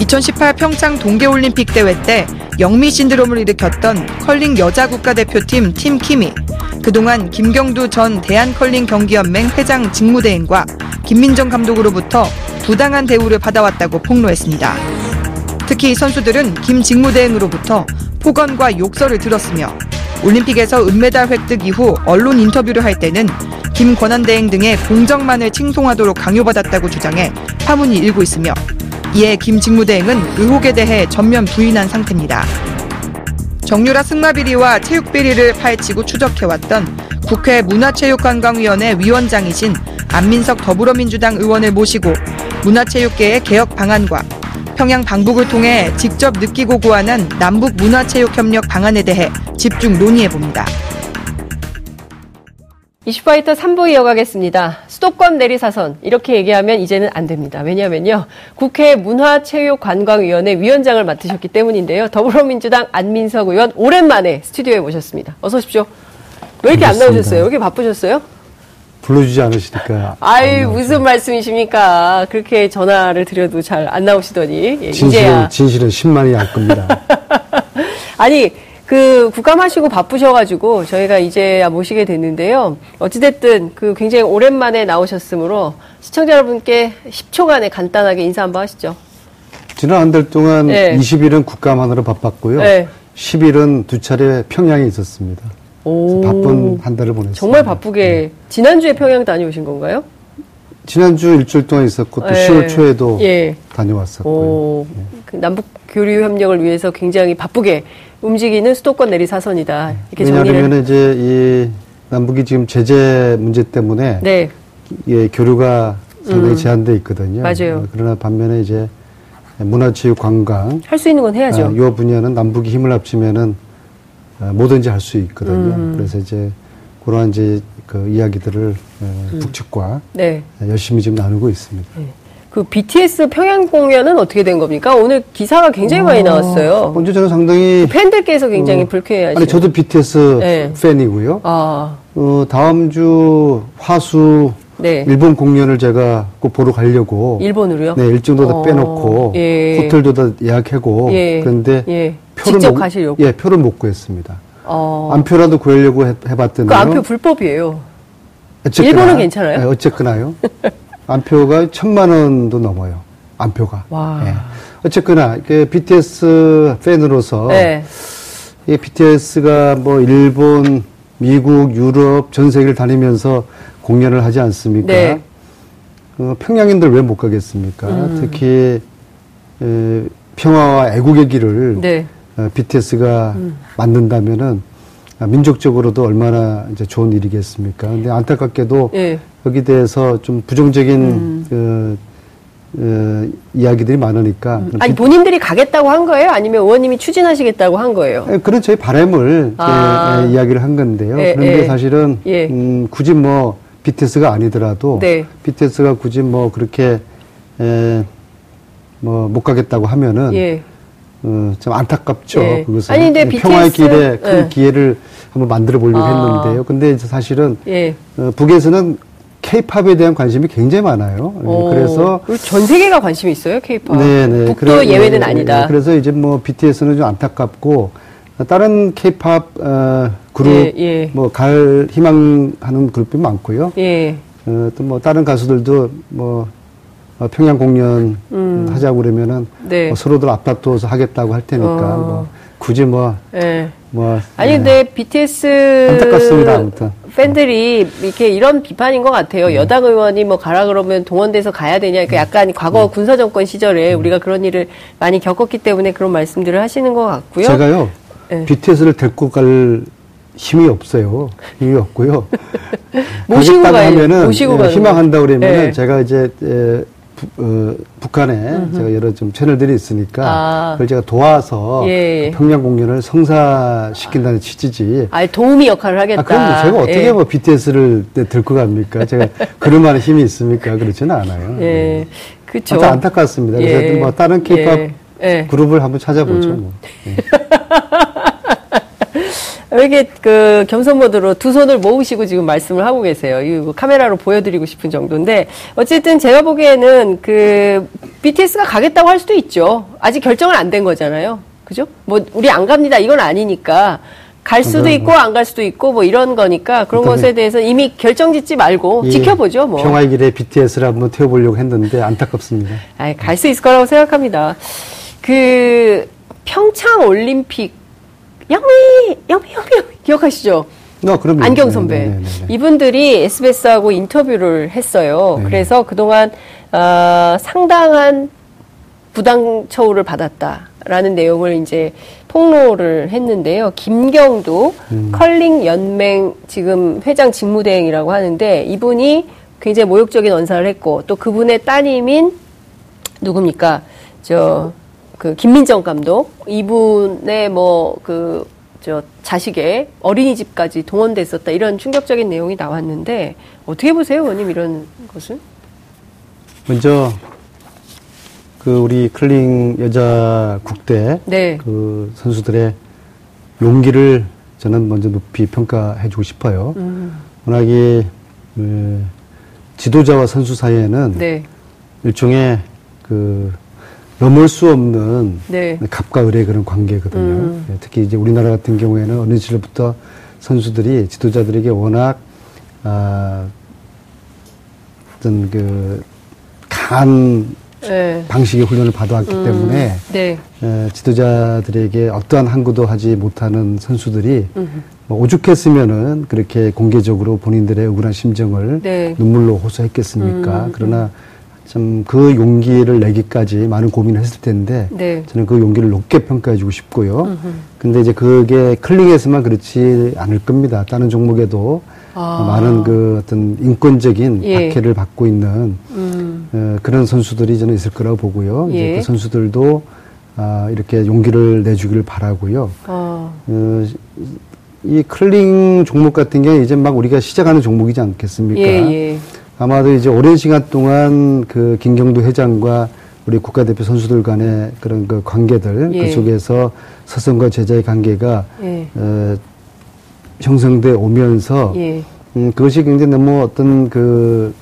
2018 평창 동계올림픽 대회 때 영미 신드롬을 일으켰던 컬링 여자 국가대표팀 팀 키미. 그동안 김경두 전 대한컬링 경기연맹 회장 직무대행과 김민정 감독으로부터 부당한 대우를 받아왔다고 폭로했습니다. 특히 선수들은 김 직무대행으로부터 폭언과 욕설을 들었으며 올림픽에서 은메달 획득 이후 언론 인터뷰를 할 때는 김 권한대행 등의 공정만을 칭송하도록 강요받았다고 주장해 파문이 일고 있으며 이에 김 직무대행은 의혹에 대해 전면 부인한 상태입니다. 정유라 승마 비리와 체육 비리를 파헤치고 추적해왔던 국회 문화체육관광위원회 위원장이신 안민석 더불어민주당 의원을 모시고 문화체육계의 개혁 방안과 평양 방북을 통해 직접 느끼고 고안한 남북 문화체육협력 방안에 대해 집중 논의해 봅니다. 이슈파이터 3부 이어가겠습니다. 수도권 내리사선 이렇게 얘기하면 이제는 안 됩니다. 왜냐하면요. 국회 문화체육관광위원회 위원장을 맡으셨기 때문인데요. 더불어민주당 안민석 의원 오랜만에 스튜디오에 모셨습니다. 어서 오십시오. 왜 이렇게 안 나오셨어요? 여기 바쁘셨어요? 불러주지 않으시니까. 아이 무슨 말씀이십니까? 그렇게 전화를 드려도 잘 안 나오시더니 예, 진실은, 이제야. 진실은 10만이 알 겁니다. 아니 그 국감하시고 바쁘셔가지고 저희가 이제야 모시게 됐는데요. 어찌됐든 그 굉장히 오랜만에 나오셨으므로 시청자 여러분께 10초간에 간단하게 인사 한번 하시죠. 지난 한 달 동안 네. 20일은 국감하느라 바빴고요. 네. 10일은 두 차례 평양에 있었습니다. 바쁜 한 달을 보냈습니다. 정말 바쁘게 네. 지난주에 평양 다녀오신 건가요? 지난주 일주일 동안 있었고 또 네. 10월 초에도 예. 다녀왔었고요. 네. 그 남북 교류 협력을 위해서 굉장히 바쁘게 움직이는 수도권 내리사선이다. 이렇게 왜냐하면 이제 이 남북이 지금 제재 문제 때문에 네. 예, 교류가 상당히 음. 제한돼 있거든요. 맞아요. 어, 그러나 반면에 이제 문화체육 관광 할 수 있는 건 해야죠. 어, 이 분야는 남북이 힘을 합치면은 어, 뭐든지 할 수 있거든요. 음. 그래서 이제 그러한 이제 그 이야기들을 어, 음. 북측과 네. 열심히 지금 나누고 있습니다. 네. 그 BTS 평양 공연은 어떻게 된 겁니까? 오늘 기사가 굉장히 어, 많이 나왔어요. 먼저 저는 상당히 그 팬들께서 굉장히 어, 불쾌해하시죠. 아니 저도 BTS 네. 팬이고요. 아. 어, 다음 주 화수 네. 일본 공연을 제가 꼭 보러 가려고 일본으로요? 네 일정도 다 어, 빼놓고 예. 호텔도 다 예약하고 예. 그런데 예. 표를 직접 못, 가시려고 예 표를 못 구했습니다. 어. 안표라도 구하려고 해, 해봤더니 그 안표 불법이에요. 어쨌거나, 일본은 괜찮아요? 네, 어쨌거나요. 안표가 천만 원도 넘어요. 안표가. 와. 예. 어쨌거나 그 BTS 팬으로서 네. 이 BTS가 뭐 일본, 미국, 유럽 전 세계를 다니면서 공연을 하지 않습니까? 네. 어, 평양인들 왜 못 가겠습니까? 음. 특히 에, 평화와 애국의 길을 네. 어, BTS가 음. 만든다면은 민족적으로도 얼마나 이제 좋은 일이겠습니까? 근데 안타깝게도 네. 여기 대해서 좀 부정적인 음. 그, 어, 이야기들이 많으니까. 음. 아니 본인들이 가겠다고 한 거예요? 아니면 의원님이 추진하시겠다고 한 거예요? 예, 그런 저희 바람을 아. 예, 이야기를 한 건데요. 예, 그런데 예. 사실은 예. 음, 굳이 뭐 BTS가 아니더라도 네. BTS가 굳이 뭐 그렇게 에, 뭐 못 가겠다고 하면은 예. 어, 좀 안타깝죠. 예. 그것은 아니, 근데 평화의 BTS, 길에 큰 예. 기회를 한번 만들어 보려고 아. 했는데요. 근데 사실은 예. 어, 북에서는 케이팝에 대한 관심이 굉장히 많아요. 오. 그래서 전 세계가 관심이 있어요, 케이팝. 네네. 북도 그래, 예외는 네, 아니다. 그래서 이제 뭐 BTS는 좀 안타깝고 다른 케이팝 어, 그룹 예, 예. 뭐갈 희망하는 그룹이 많고요. 예. 어, 또 뭐 다른 가수들도 뭐 어, 평양 공연 음. 하자고 그러면은 네. 뭐 서로들 앞다퉈서 하겠다고 할 테니까 어. 뭐 굳이 뭐, 네. 뭐 아니 네. 근데 BTS 안타깝습니다 아무튼 팬들이 이렇게 이런 비판인 것 같아요. 네. 여당 의원이 뭐 가라 그러면 동원돼서 가야 되냐. 그러니까 약간 과거 네. 군사 정권 시절에 네. 우리가 그런 일을 많이 겪었기 때문에 그런 말씀들을 하시는 것 같고요. 제가요 BTS를 데리고 갈 힘이 없어요. 힘이 없고요. 모시고 가야 하면은 모시고 예, 희망한다 그러면은 제가 이제 에, 부, 어, 북한에 음흠. 제가 여러 좀 채널들이 있으니까 아. 그걸 제가 도와서 예. 그 평양 공연을 성사시킨다는 취지지. 아, 도우미 역할을 하겠다. 아, 그럼 제가 어떻게 예. 뭐 BTS를 들고 갑니까? 제가 그런 만한 힘이 있습니까? 그렇지는 않아요. 예. 네. 그렇죠. 안타깝습니다. 그래서 예. 뭐 다른 케이팝 예. 그룹을 한번 찾아보죠. 음. 뭐. 왜 이렇게 그 겸손 모드로 두 손을 모으시고 지금 말씀을 하고 계세요. 이거 뭐 카메라로 보여드리고 싶은 정도인데 어쨌든 제가 보기에는 그 BTS가 가겠다고 할 수도 있죠. 아직 결정은 안 된 거잖아요. 그죠? 뭐 우리 안 갑니다. 이건 아니니까 갈 수도 있고 안갈 수도 있고 뭐 이런 거니까 그런 것에 대해서 이미 결정 짓지 말고 지켜보죠. 뭐. 평화의 길에 BTS를 한번 태워보려고 했는데 안타깝습니다. 갈 수 있을 거라고 생각합니다. 그 평창 올림픽 영미 영미 영미 기억하시죠? 어, 그럼요. 안경 선배. 네네네네. 이분들이 SBS하고 인터뷰를 했어요. 네. 그래서 그동안 어, 상당한 부당 처우를 받았다라는 내용을 이제 폭로를 했는데요. 김경도 음. 컬링 연맹 지금 회장 직무대행이라고 하는데 이분이 굉장히 모욕적인 언사를 했고 또 그분의 따님인 누굽니까? 저 그 김민정 감독 이분의 뭐 그 저 자식의 어린이집까지 동원됐었다 이런 충격적인 내용이 나왔는데 어떻게 보세요, 원님 이런 것은? 먼저 그 우리 클링 여자 국대 네. 그 선수들의 용기를 저는 먼저 높이 평가해주고 싶어요. 음. 워낙에 그 지도자와 선수 사이에는 네. 일종의 그 넘을 수 없는 네. 갑과 을의 그런 관계거든요. 음. 예, 특히 이제 우리나라 같은 경우에는 어느 시절부터 선수들이 지도자들에게 워낙 아, 어떤 그 강한 네. 방식의 훈련을 받아왔기 음, 때문에 네. 에, 지도자들에게 어떠한 항구도 하지 못하는 선수들이 뭐 오죽했으면은 그렇게 공개적으로 본인들의 억울한 심정을 네. 눈물로 호소했겠습니까? 음, 그러나 참 그 용기를 내기까지 많은 고민을 했을 텐데 네. 저는 그 용기를 높게 평가해주고 싶고요. 음흠. 근데 이제 그게 클링에서만 그렇지 않을 겁니다. 다른 종목에도 아. 많은 그 어떤 인권적인 예. 박해를 받고 있는 음. 어, 그런 선수들이 저는 있을 거라고 보고요. 예. 이제 그 선수들도 아, 이렇게 용기를 내주기를 바라고요. 아. 어, 이 클링 종목 같은 경우 이제 막 우리가 시작하는 종목이지 않겠습니까? 예, 예. 아마도 이제 오랜 시간 동안 그 김경도 회장과 우리 국가대표 선수들 간의 그런 그 관계들 그 예. 그 속에서 서성과 제자의 관계가 예. 어, 형성돼 오면서 예. 음, 그것이 굉장히 너무 어떤 그,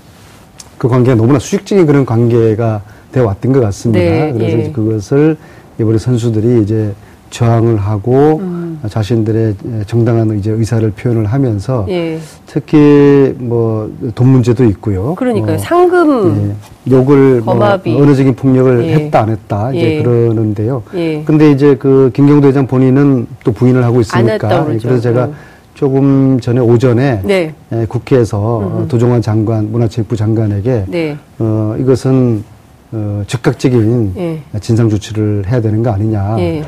그 관계가 너무나 수직적인 그런 관계가 되어 왔던 것 같습니다. 네, 그래서 예. 그것을 우리 선수들이 이제 저항을 하고 음. 자신들의 정당한 이제 의사를 표현을 하면서 예. 특히 뭐 돈 문제도 있고요. 그러니까 뭐 상금 예, 욕을 뭐 언어적인 폭력을 예. 했다 안 했다 이제 예. 그러는데요. 예. 근데 이제 그 김경도 회장 본인은 또 부인을 하고 있으니까 그래서 제가 음. 조금 전에 오전에 네. 에, 국회에서 음. 도종환 장관, 문화체육부 장관에게 네. 어, 이것은 어, 즉각적인 예. 진상 조치를 해야 되는 거 아니냐, 예. 어,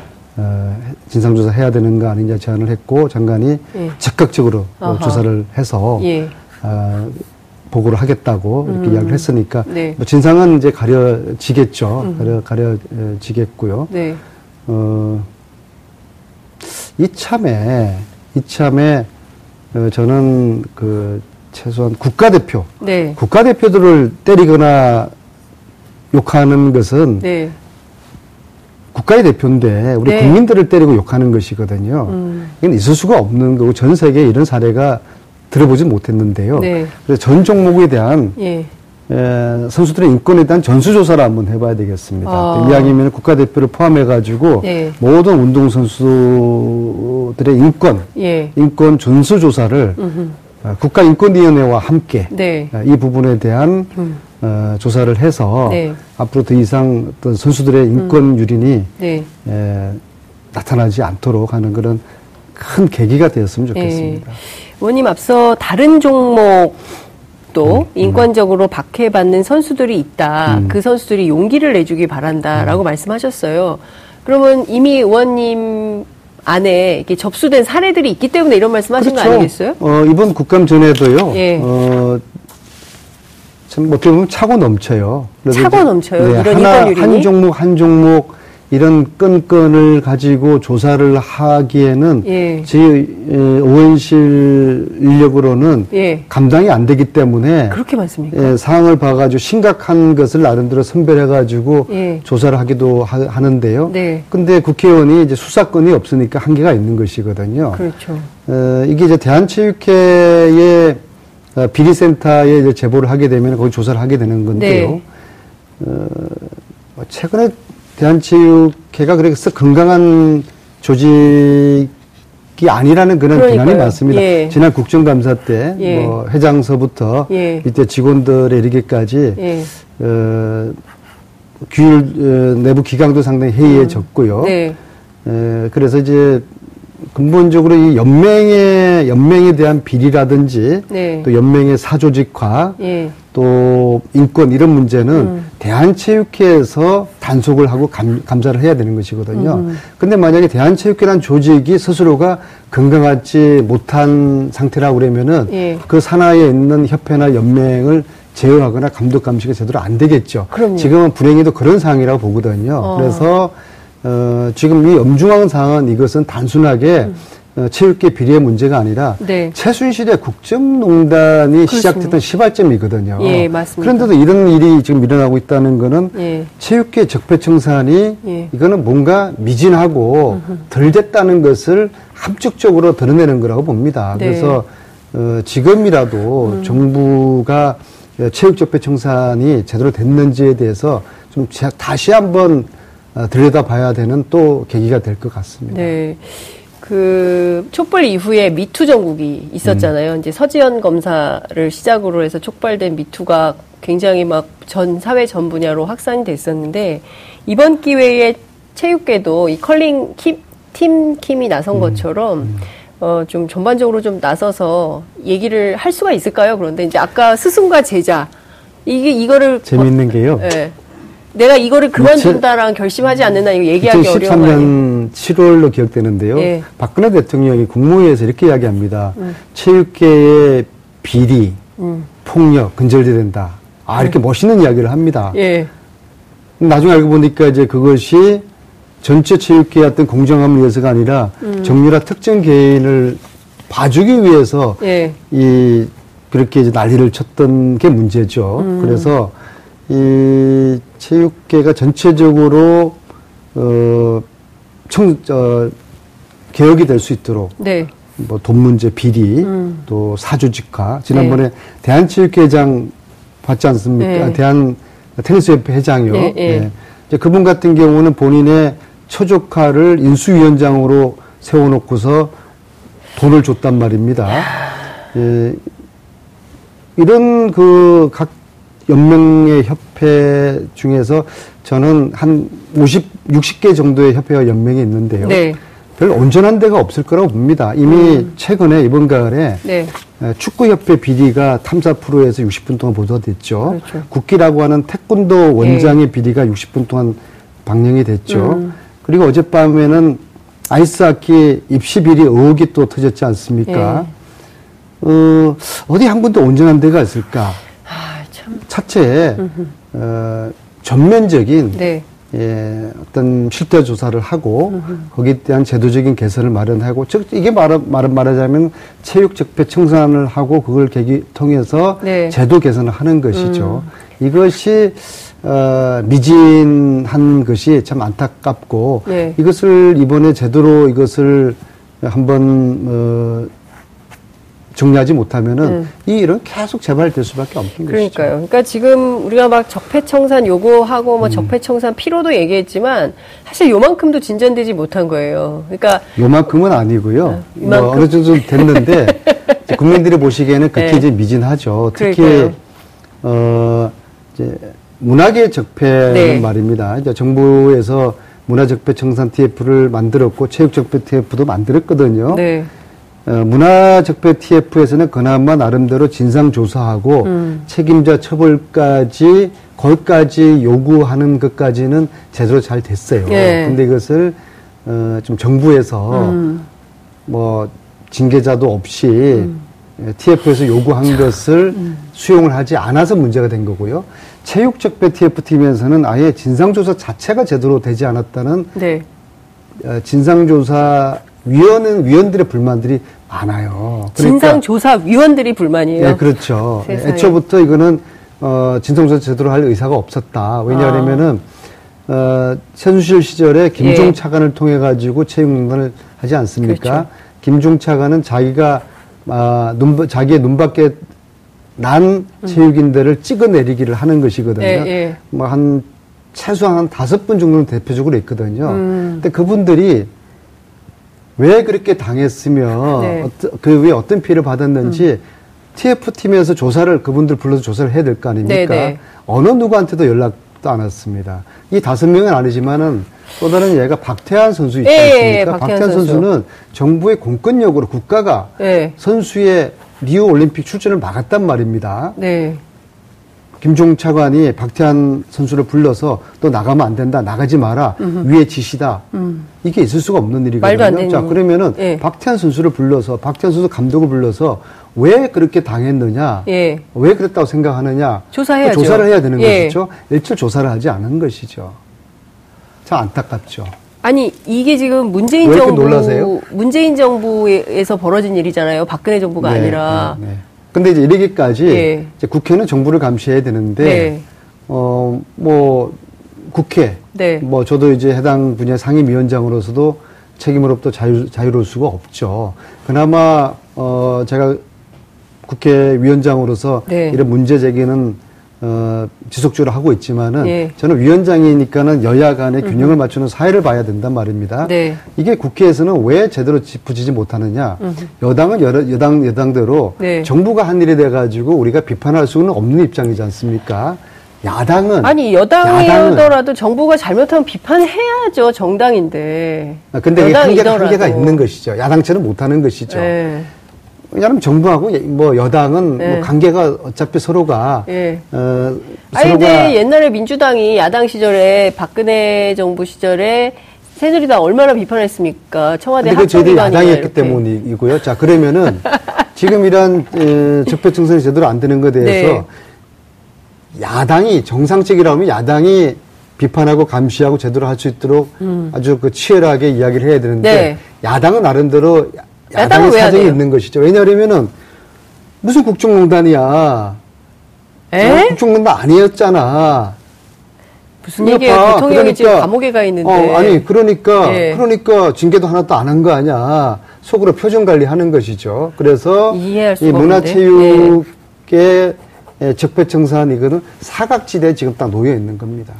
진상 조사 해야 되는 거 아니냐 제안을 했고 장관이 예. 즉각적으로 어, 조사를 해서 예. 어, 보고를 하겠다고 이렇게 음. 이야기를 했으니까 네. 뭐 진상은 이제 가려지겠죠, 음. 가려 가려지겠고요. 네. 어, 이참에 이참에 어, 저는 그 최소한 국가대표, 네. 국가대표들을 때리거나 욕하는 것은 네. 국가의 대표인데 우리 네. 국민들을 때리고 욕하는 것이거든요. 음. 이건 있을 수가 없는 거고 전 세계에 이런 사례가 들어보지 못했는데요. 네. 그래서 전 종목에 대한 예. 에, 선수들의 인권에 대한 전수조사를 한번 해봐야 되겠습니다. 아. 이야기면 국가대표를 포함해가지고 네. 모든 운동선수들의 인권, 예. 인권 전수조사를 어, 국가인권위원회와 함께 네. 어, 이 부분에 대한 음. 어, 조사를 해서 네. 앞으로 더 이상 어떤 선수들의 인권 음. 유린이 네. 에, 나타나지 않도록 하는 그런 큰 계기가 되었으면 좋겠습니다. 의원님 앞서 다른 종목 또 음, 음. 인권적으로 박해받는 선수들이 있다. 음. 그 선수들이 용기를 내주기 바란다라고 음. 말씀하셨어요. 그러면 이미 의원님 안에 이렇게 접수된 사례들이 있기 때문에 이런 말씀하신 그렇죠. 거 아니겠어요? 어, 이번 국감 전에도요. 예. 어, 참 어떻게 보면 차고 넘쳐요. 차고 넘쳐요. 네, 이런 하나, 한 종목 한 종목 이런 건건을 가지고 조사를 하기에는 예. 저희 에, 의원실 인력으로는 예. 감당이 안 되기 때문에 그렇게 많습니까? 예, 상황을 봐가지고 심각한 것을 나름대로 선별해가지고 예. 조사를 하기도 하, 는데요 네. 근데 국회의원이 이제 수사권이 없으니까 한계가 있는 것이거든요. 그렇죠. 어, 이게 이제 대한체육회의 어, 비리센터에 이제 제보를 하게 되면 거기 조사를 하게 되는 건데요. 네. 어, 최근에 대한체육회가 그래서 건강한 조직이 아니라는 그런 비난이 그러니까요. 많습니다. 예. 지난 국정감사 때 예. 뭐 회장서부터 예. 이때 직원들에 이르기까지 예. 어, 규율 어, 내부 기강도 상당히 해이해졌고요. 네. 에, 그래서 이제 근본적으로 이 연맹에 연맹에 대한 비리라든지 네. 또 연맹의 사조직화 예. 또 인권 이런 문제는 음. 대한체육회에서 단속을 하고 감, 감사를 해야 되는 것이거든요. 음. 근데 만약에 대한체육회란 조직이 스스로가 건강하지 못한 상태라고 그러면은 예. 그 산하에 있는 협회나 연맹을 제어하거나 감독 감시가 제대로 안 되겠죠. 그럼요. 지금은 불행히도 그런 상황이라고 보거든요. 어. 그래서 어, 지금 이 엄중한 상황은 이것은 단순하게 어, 체육계 비리의 문제가 아니라 음. 네. 최순실의 국정농단이 시작됐던 시발점이거든요. 예, 맞습니다. 그런데도 이런 일이 지금 일어나고 있다는 거는 예. 체육계 적폐청산이 예. 이거는 뭔가 미진하고 덜 됐다는 것을 함축적으로 드러내는 거라고 봅니다. 네. 음. 그래서 어, 지금이라도 정부가 체육적폐청산이 제대로 됐는지에 대해서 좀 자- 다시 한번 어, 들여다봐야 되는 또 계기가 될 것 같습니다. 네. 그 촛불 이후에 미투 전국이 있었잖아요. 음. 이제 서지현 검사를 시작으로 해서 촉발된 미투가 굉장히 막 전 사회 전 분야로 확산이 됐었는데 이번 기회에 체육계도 이 컬링 킴, 팀 킴이 나선 음. 것처럼 어, 좀 전반적으로 좀 나서서 얘기를 할 수가 있을까요? 그런데 이제 아까 스승과 제자 이게 이거를 재미있는 게요. 예. 내가 이거를 그만둔다랑 결심하지 않는다 이거 얘기하기 어려운 거 아니에요? 2013년 7월로 기억되는데요. 예. 박근혜 대통령이 국무회의에서 이렇게 이야기합니다. 음. 체육계의 비리, 폭력 근절돼야 된다. 아 이렇게 멋있는 이야기를 합니다. 예. 나중에 알고 보니까 이제 그것이 전체 체육계의 어떤 공정함을 위해서가 아니라 음. 정유라 특정 개인을 봐주기 위해서 예. 이 그렇게 이제 난리를 쳤던 게 문제죠. 음. 그래서 이 체육계가 전체적으로 어 청 어, 개혁이 될 수 있도록 네. 뭐돈 문제 비리 음. 또 사조직화 지난번에 대한체육회장 봤지 않습니까? 네. 대한 테니스협회 회장이요. 네, 네. 이제 그분 같은 경우는 본인의 처조카를 인수위원장으로 세워놓고서 돈을 줬단 말입니다. 예, 이런 그 각 연맹의 협회 중에서 저는 한 50, 60개 정도의 협회와 연맹이 있는데요. 네. 별 온전한 데가 없을 거라고 봅니다. 이미 최근에 이번 가을에 네. 에, 축구협회 비리가 탐사 프로에서 60분 동안 보도됐죠. 그렇죠. 국기라고 하는 태권도 원장의 비리가 60분 동안 방영이 됐죠. 음. 그리고 어젯밤에는 아이스하키 입시 비리 의혹이 또 터졌지 않습니까? 어, 어디 한 군데 온전한 데가 있을까? 차체에 어, 전면적인 네. 예, 어떤 실태 조사를 하고 거기에 대한 제도적인 개선을 마련하고 즉 이게 말, 말, 말하자면 체육 적폐 청산을 하고 그걸 계기 통해서 네. 음. 제도 개선을 하는 것이죠. 이것이 어, 미진한 것이 참 안타깝고 네. 이것을 이번에 제대로 이것을 한번 어, 정리하지 못하면은 음. 이 일은 계속 재발될 수밖에 없는 것이죠. 그러니까요. 그러니까 지금 우리가 막 적폐청산 요구하고 뭐 적폐청산 필요도 얘기했지만 사실 요만큼도 진전되지 못한 거예요. 그러니까 요만큼은 아니고요. 이만큼? 뭐 어느 정도 됐는데 국민들이 보시기에는 극히 네. 이제 미진하죠. 특히 그러니까요. 어 이제 문화계 적폐는 네. 말입니다. 이제 정부에서 문화적폐 청산 TF를 만들었고 체육적폐 TF도 만들었거든요. 네. 어, 문화적폐 TF에서는 그나마 나름대로 진상 조사하고 음. 책임자 처벌까지 거기까지 요구하는 것까지는 제대로 잘 됐어요. 예. 근데 이것을 어, 좀 정부에서 음. 뭐 징계자도 없이 예, TF에서 요구한 것을 수용을 하지 않아서 문제가 된 거고요. 체육적 TF팀에서는 아예 진상조사 자체가 제대로 되지 않았다는 네. 어, 진상조사 위원은 위원들의 불만들이 많아요. 그러니까 진상조사위원들이 불만이에요. 네, 그렇죠. 세상에. 애초부터 이거는 어, 진상조사 제대로 할 의사가 없었다. 왜냐하면은 아. 어, 최순실 시절에 김종 예. 차관을 통해 가지고 체육농단을 하지 않습니까? 그렇죠. 김종 차관은 자기가 아, 눈, 자기의 눈밖에 난 체육인들을 찍어내리기를 하는 것이거든요. 음. 예, 예. 뭐한 최소한 한 다섯 분 정도는 대표적으로 있거든요. 음. 근데 그분들이 왜 그렇게 당했으며 네. 음. 그 위에 어떤 피해를 받았는지 TF 팀에서 조사를 그분들 불러서 조사를 해야 될 거 아닙니까? 네, 네. 어느 누구한테도 연락도 안 왔습니다. 이 다섯 명은 아니지만은 또 다른 얘가 박태환 선수 있지 예, 예, 않습니까? 예, 박태환 박태환 선수. 선수 는 정부의 공권력으로 국가가 네. 선수의 리우 올림픽 출전을 막았단 말입니다. 네. 김종 차관이 박태환 선수를 불러서 또 나가면 안 된다, 나가지 마라, 위에 지시다. 이게 있을 수가 없는 일이거든요. 음. 자, 그러면은 예. 박태환 선수를 불러서 박태환 선수 감독을 불러서 왜 그렇게 당했느냐, 예. 왜 그랬다고 생각하느냐, 조사해야죠. 그 조사를 해야 되는 예. 것이죠. 일절 조사를 하지 않은 것이죠. 참 안타깝죠. 아니 이게 지금 문재인 정부 놀라세요? 문재인 정부에서 벌어진 일이잖아요. 박근혜 정부가 네, 아니라. 네, 네. 근데 이제 이르기까지 예. 이제 국회는 정부를 감시해야 되는데 네. 어뭐 국회 네. 뭐 저도 이제 해당 분야 상임위원장으로서도 책임으로부터 자유 자유로울 수가 없죠. 그나마 어 제가 국회 위원장으로서 네. 이런 문제 제기는 어 지속적으로 하고 있지만은 예. 저는 위원장이니까는 여야 간의 균형을 맞추는 사회를 봐야 된단 말입니다. 네. 이게 국회에서는 왜 제대로 짚어지지 못하느냐? 여당은 여러, 여당 여당대로 네. 정부가 한 일이 돼 가지고 우리가 비판할 수는 없는 입장이지 않습니까? 야당은 아니 여당이더라도 정부가 잘못하면 비판해야죠. 정당인데. 아, 근데 이게 한계가. 한계가 있는 것이죠. 야당처럼 못하는 것이죠. 네. 왜냐하면 정부하고 예- 뭐 여당은 네. 뭐 관계가 어차피 서로가 예. 어, 아니 서로가 근데 옛날에 민주당이 야당 시절에 박근혜 정부 시절에 새누리당 얼마나 비판했습니까? 청와대 그 저희들이 야당이었기 이렇게. 때문이고요. 자 그러면은 지금 이런 에, 적폐청산이 제대로 안 되는 것에 대해서 네. 야당이 정상적이라고 하면 야당이 비판하고 감시하고 제대로 할 수 있도록 아주 그 치열하게 이야기를 해야 되는데 음. 네. 야당은 나름대로 야당의 왜 사정이? 있는 것이죠. 왜냐하면은 무슨 국정농단이야. 에? 어? 국정농단 아니었잖아. 무슨 얘기예요? 봐. 대통령이 지금 그러니까- 감옥에 가 있는데. 어, 아니 그러니까 예. 그러니까 징계도 하나도 안 한 거 아니야. 속으로 표정 관리하는 것이죠. 그래서 이 문화체육의 예, 적폐청산 이거는 사각지대에 지금 딱 놓여 있는 겁니다.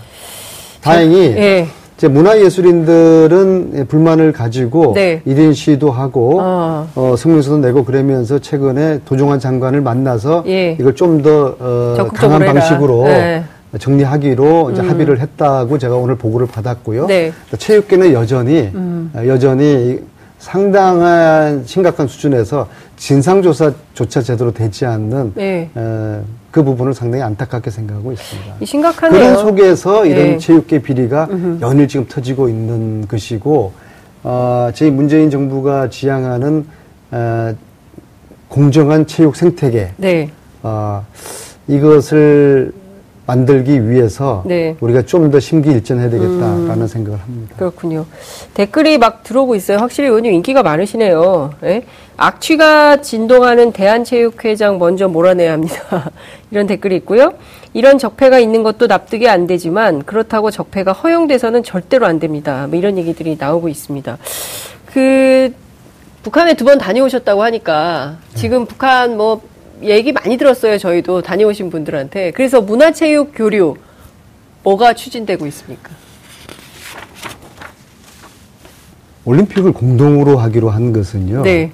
다행히 예. 이제 문화예술인들은 예, 불만을 가지고 네. 1인 시위도 하고 아. 어, 성명서도 내고 그러면서 최근에 도종환 장관을 만나서 예. 이걸 좀더 어, 강한 해라. 방식으로 네. 정리하기로 이제 합의를 했다고 제가 오늘 보고를 받았고요. 네. 체육계는 여전히 음. 어, 여전히 상당한 심각한 수준에서 진상조사조차 제대로 되지 않는 네. 어, 그 부분을 상당히 안타깝게 생각하고 있습니다. 이 심각하네요. 그런 속에서 이런 예. 체육계 비리가 연일 지금 터지고 있는 것이고, 어, 저희 문재인 정부가 지향하는 어, 공정한 체육 생태계, 네. 어, 이것을 만들기 위해서 네. 우리가 좀 더 심기일전해야 되겠다라는 생각을 합니다. 그렇군요. 댓글이 막 들어오고 있어요. 확실히 의원님 인기가 많으시네요. 예? 악취가 진동하는 대한체육회장 먼저 몰아내야 합니다. 이런 댓글이 있고요. 이런 적폐가 있는 것도 납득이 안 되지만 그렇다고 적폐가 허용돼서는 절대로 안 됩니다. 뭐 이런 얘기들이 나오고 있습니다. 그 북한에 두 번 다녀오셨다고 하니까 지금 북한 뭐 얘기 많이 들었어요. 저희도 다녀오신 분들한테. 그래서 문화체육 교류 뭐가 추진되고 있습니까? 올림픽을 공동으로 하기로 한 것은요. 네.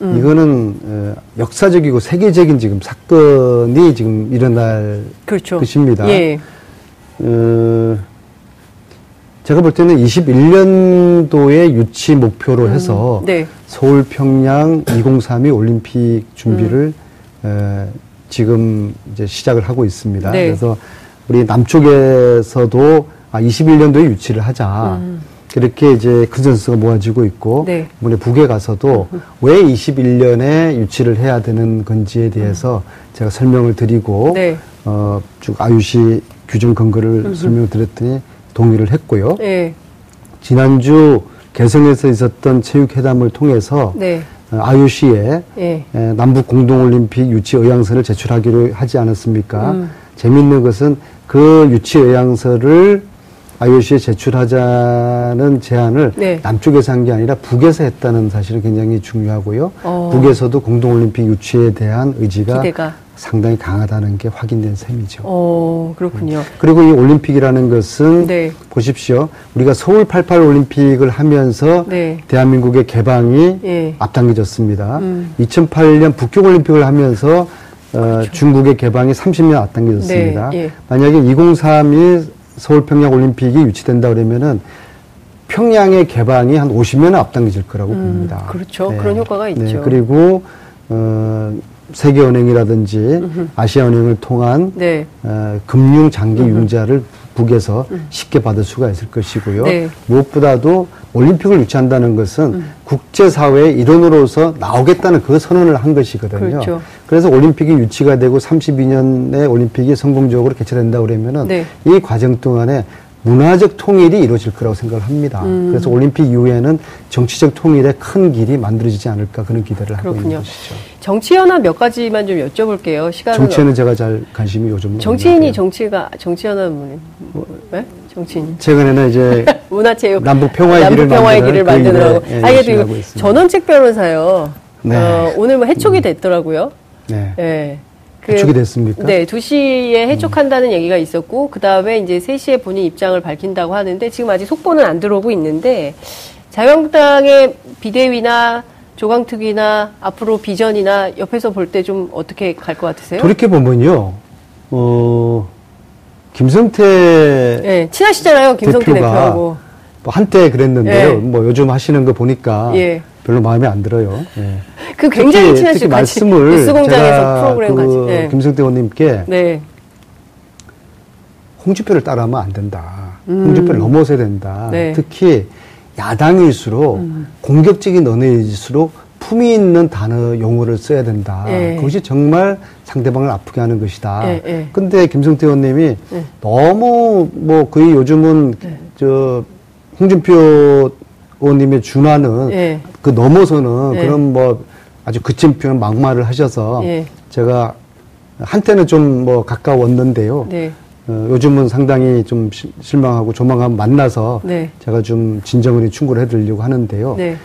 이거는 어, 역사적이고 세계적인 지금 사건이 지금 일어날 그렇죠. 것입니다. 예. 어, 제가 볼 때는 21년도에 유치 목표로 해서 네. 서울 평양 2032 올림픽 준비를 에, 지금 이제 시작을 하고 있습니다. 네. 그래서 우리 남쪽에서도 아, 21년도에 유치를 하자. 그렇게 이제 컨센서스가 모아지고 있고 네. 이번에 북에 가서도 왜 21년에 유치를 해야 되는 건지에 대해서 제가 설명을 드리고 네. 어, 쭉 IOC 규정 근거를 음흠. 설명드렸더니 동의를 했고요. 네. 지난주 개성에서 있었던 체육회담을 통해서 네. 어, IOC에 예. 남북 공동올림픽 유치 의향서를 제출하기로 하지 않았습니까? 음. 재밌는 것은 그 유치 의향서를 IOC에 제출하자는 제안을 네. 남쪽에서 한 게 아니라 북에서 했다는 사실은 굉장히 중요하고요. 어. 북에서도 공동올림픽 유치에 대한 의지가 기대가. 상당히 강하다는 게 확인된 셈이죠. 어, 그렇군요. 그리고 이 올림픽이라는 것은 네. 보십시오. 우리가 서울 88 올림픽을 하면서 네. 대한민국의 개방이 예. 앞당겨졌습니다. 음. 2008년 북경 올림픽을 하면서 어, 중국의 개방이 30년 앞당겨졌습니다. 그렇죠. 네, 예. 만약에 2032 서울 평양 올림픽이 유치된다 그러면은 평양의 개방이 한 50년 앞당겨질 거라고 음, 봅니다. 그렇죠. 그런 효과가 있죠. 그리고 어, 세계은행이라든지 아시아은행을 통한 네. 어, 금융 장기 융자를 북에서 쉽게 받을 수가 있을 것이고요. 네. 무엇보다도 올림픽을 유치한다는 것은 국제사회의 일원으로서 나오겠다는 그 선언을 한 것이거든요. 그렇죠. 래서 올림픽이 유치가 되고 32년에 올림픽이 성공적으로 개최된다 그러면은 네. 이 과정 동안에 문화적 통일이 이루어질 거라고 생각을 합니다. 음. 그래서 올림픽 이후에는 정치적 통일의 큰 길이 만들어지지 않을까 그런 기대를 하고 그렇군요. 있는 것이죠. 정치연합 몇 가지만 좀 여쭤볼게요. 시간은 정치에는 제가 잘 관심이 요즘 정치인이 정치가 정치연합 뭐, 네? 정치인 최근에는 이제 문화체육 남북 평화의 길을 남북 평화의 길을 만드는 그 만드느라고 일에, 예, 이거 있습니다. 전원책 변호사요. 네. 어, 오늘 뭐 해촉이 됐더라고요. 네. 예. 해촉이 됐습니까? 네, 2시에 해촉한다는 얘기가 있었고, 그 다음에 이제 3시에 본인 입장을 밝힌다고 하는데, 지금 아직 속보는 안 들어오고 있는데, 자유한국당의 비대위나 조강특위나 앞으로 비전이나 옆에서 볼 때 좀 어떻게 갈 것 같으세요? 돌이켜 보면요, 어 김성태 예, 친하시잖아요, 김성태 대표가 대표하고. 뭐 한때 그랬는데요. 예. 뭐 요즘 하시는 거 보니까 예. 별로 마음에 안 들어요. 예. 그 굉장히 특히, 친하시고 특히 말씀을 뉴스공장에서 제가 프로그램 그. 예. 김성태 의원님께 네. 홍준표를 따라하면 안 된다. 홍준표를 넘어서야 된다. 음. 네. 음. 특히 야당일수록 공격적인 언어일수록 품위 있는 단어 용어를 써야 된다. 예. 그것이 정말 상대방을 아프게 하는 것이다. 예, 예. 근데 김성태 의원님이 예. 너무 뭐 거의 요즘은 저 홍준표 의원님의 준하는 예. 그 넘어서는 예. 그런 뭐 아주 그친 표현 막말을 하셔서 예. 제가 한때는 좀 뭐 가까웠는데요. 네. 어, 요즘은 상당히 좀 시- 실망하고 조만간 만나서 네. 제가 좀 진정을 충고를 해드리려고 하는데요. 네.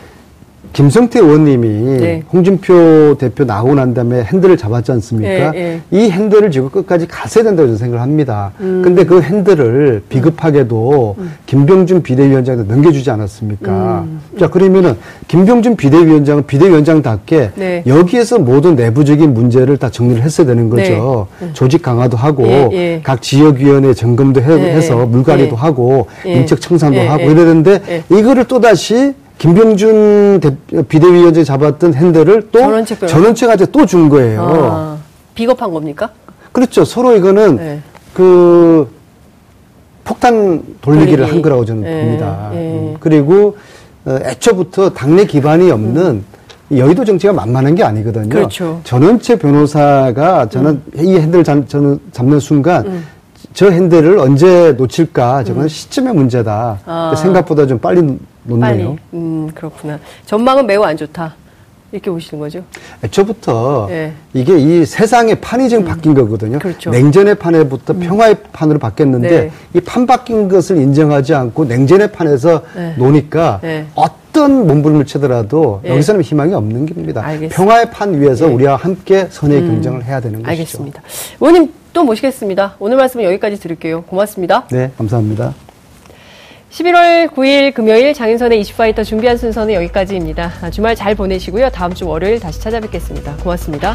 김성태 의원님이 네. 홍준표 대표 나오고 난 다음에 핸들을 잡았지 않습니까? 예, 예. 이 핸들을 쥐고 끝까지 갔어야 된다고 저는 생각을 합니다. 음. 근데 그 핸들을 비급하게도 김병준 비대위원장한테 넘겨주지 않았습니까? 음. 자, 그러면은 김병준 비대위원장은 비대위원장답게 네. 여기에서 모든 내부적인 문제를 다 정리를 했어야 되는 거죠. 조직 강화도 하고 네. 예, 예. 각 지역위원회 점검도 해, 예, 서 예. 물갈이도 예. 하고 예. 인적 청산도 예, 하고 예. 이러는데 예. 이거를 또다시 김병준 대- 비대위원장이 잡았던 핸들을 또 전원책. 전원책한테 또 준 거예요. 아, 비겁한 겁니까? 그렇죠. 서로 이거는 네. 그 폭탄 돌리기를 돌리기. 한 거라고 저는 예, 봅니다. 예. 음, 그리고 어, 애초부터 당내 기반이 없는 이 여의도 정치가 만만한 게 아니거든요. 음. 그렇죠. 음. 전원체 변호사가 저는 이 핸들을 잡, 저는 잡는 순간 저 핸들을 언제 놓칠까 저는 시점의 문제다. 음. 아. 생각보다 좀 빨리 놓네요. 빨리. 음, 그렇구나. 전망은 매우 안 좋다. 이렇게 보시는 거죠? 애초부터 예. 이게 이 세상의 판이 지금 바뀐 거거든요. 그렇죠. 냉전의 판에부터 평화의 판으로 바뀌었는데 네. 이판 바뀐 것을 인정하지 않고 냉전의 판에서 네. 노니까 네. 어떤 몸부림을 치더라도 예. 여기서는 희망이 없는 겁니다. 알겠습니다. 평화의 판 위에서 예. 우리와 함께 선의 경쟁을 해야 되는 것이죠. 알겠습니다. 의원님 또 모시겠습니다. 오늘 말씀은 여기까지 드릴게요. 고맙습니다. 네, 감사합니다. 11월 9일 금요일 장윤선의 이슈파이터 준비한 순서는 여기까지입니다. 아, 주말 잘 보내시고요. 다음 주 월요일 다시 찾아뵙겠습니다. 고맙습니다.